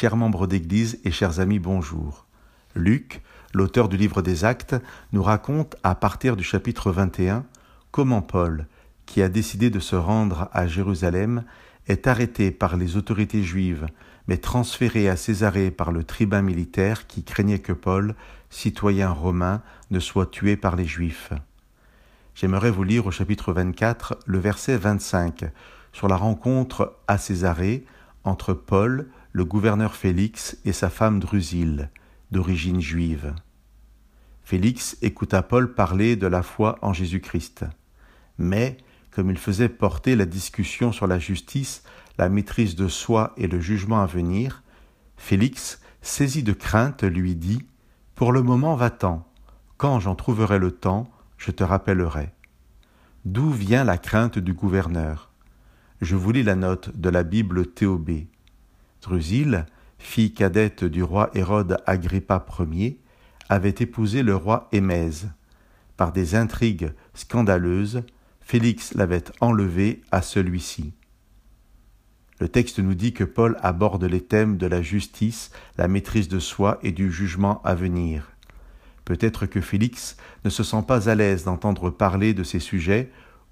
chers membres d'Église et chers amis, bonjour. Luc, l'auteur du livre des Actes, nous raconte à partir du chapitre 21 comment Paul, qui a décidé de se rendre à Jérusalem, est arrêté par les autorités juives, mais transféré à Césarée par le tribun militaire qui craignait que Paul, citoyen romain, ne soit tué par les Juifs. J'aimerais vous lire au chapitre 24 le verset 25 sur la rencontre à Césarée entre Paul, le gouverneur Félix, et sa femme Drusille, d'origine juive. Félix écouta Paul parler de la foi en Jésus-Christ. Mais, comme il faisait porter la discussion sur la justice, la maîtrise de soi et le jugement à venir, Félix, saisi de crainte, lui dit Pour le moment, va-t'en. Quand j'en trouverai le temps, je te rappellerai. D'où vient la crainte du gouverneur? Je vous lis la note de la Bible Théobée. Drusille, fille cadette du roi Hérode Agrippa Ier, avait épousé le roi Émèse. Par des intrigues scandaleuses, Félix l'avait enlevé à celui-ci. Le texte nous dit que Paul aborde les thèmes de la justice, la maîtrise de soi et du jugement à venir. Peut-être que Félix ne se sent pas à l'aise d'entendre parler de ces sujets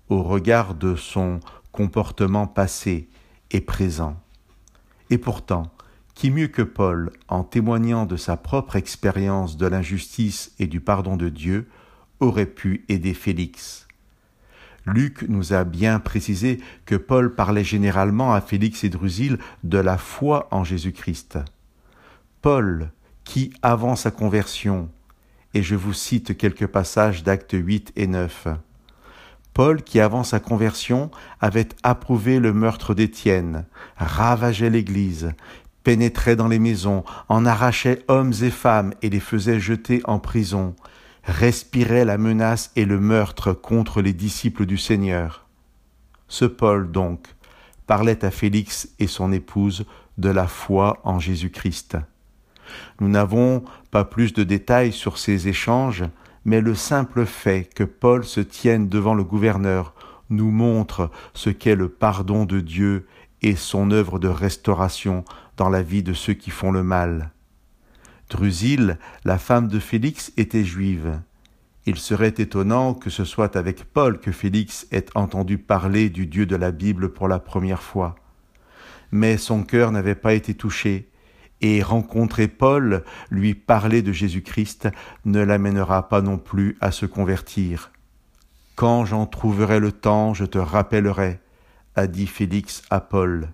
au regard de son comportement passé et présent. Et pourtant, qui mieux que Paul, en témoignant de sa propre expérience de l'injustice et du pardon de Dieu, aurait pu aider Félix? Luc nous a bien précisé que Paul parlait généralement à Félix et Drusille de la foi en Jésus-Christ. Paul, qui, avant sa conversion, et je vous cite quelques passages d'actes 8 et 9, Paul, qui avant sa conversion avait approuvé le meurtre d'Étienne, ravageait l'Église, pénétrait dans les maisons, en arrachait hommes et femmes et les faisait jeter en prison, respirait la menace et le meurtre contre les disciples du Seigneur. Ce Paul, donc, parlait à Félix et son épouse de la foi en Jésus-Christ. Nous n'avons pas plus de détails sur ces échanges, mais le simple fait que Paul se tienne devant le gouverneur nous montre ce qu'est le pardon de Dieu et son œuvre de restauration dans la vie de ceux qui font le mal. Drusille, la femme de Félix, était juive. Il serait étonnant que ce soit avec Paul que Félix ait entendu parler du Dieu de la Bible pour la première fois. Mais son cœur n'avait pas été touché, et rencontrer Paul, lui parler de Jésus-Christ, ne l'amènera pas non plus à se convertir. Quand j'en trouverai le temps, je te rappellerai, a dit Félix à Paul.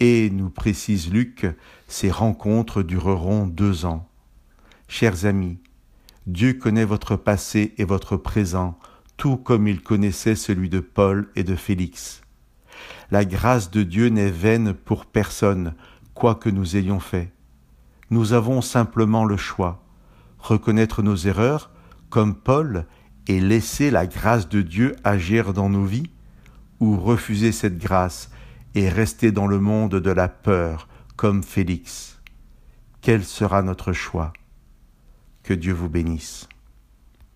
Et, nous précise Luc, ces rencontres dureront deux ans. Chers amis, Dieu connaît votre passé et votre présent, tout comme il connaissait celui de Paul et de Félix. La grâce de Dieu n'est vaine pour personne, quoi que nous ayons fait. Nous avons simplement le choix, reconnaître nos erreurs, comme Paul, et laisser la grâce de Dieu agir dans nos vies, ou refuser cette grâce et rester dans le monde de la peur comme Félix. Quel sera notre choix? Que Dieu vous bénisse.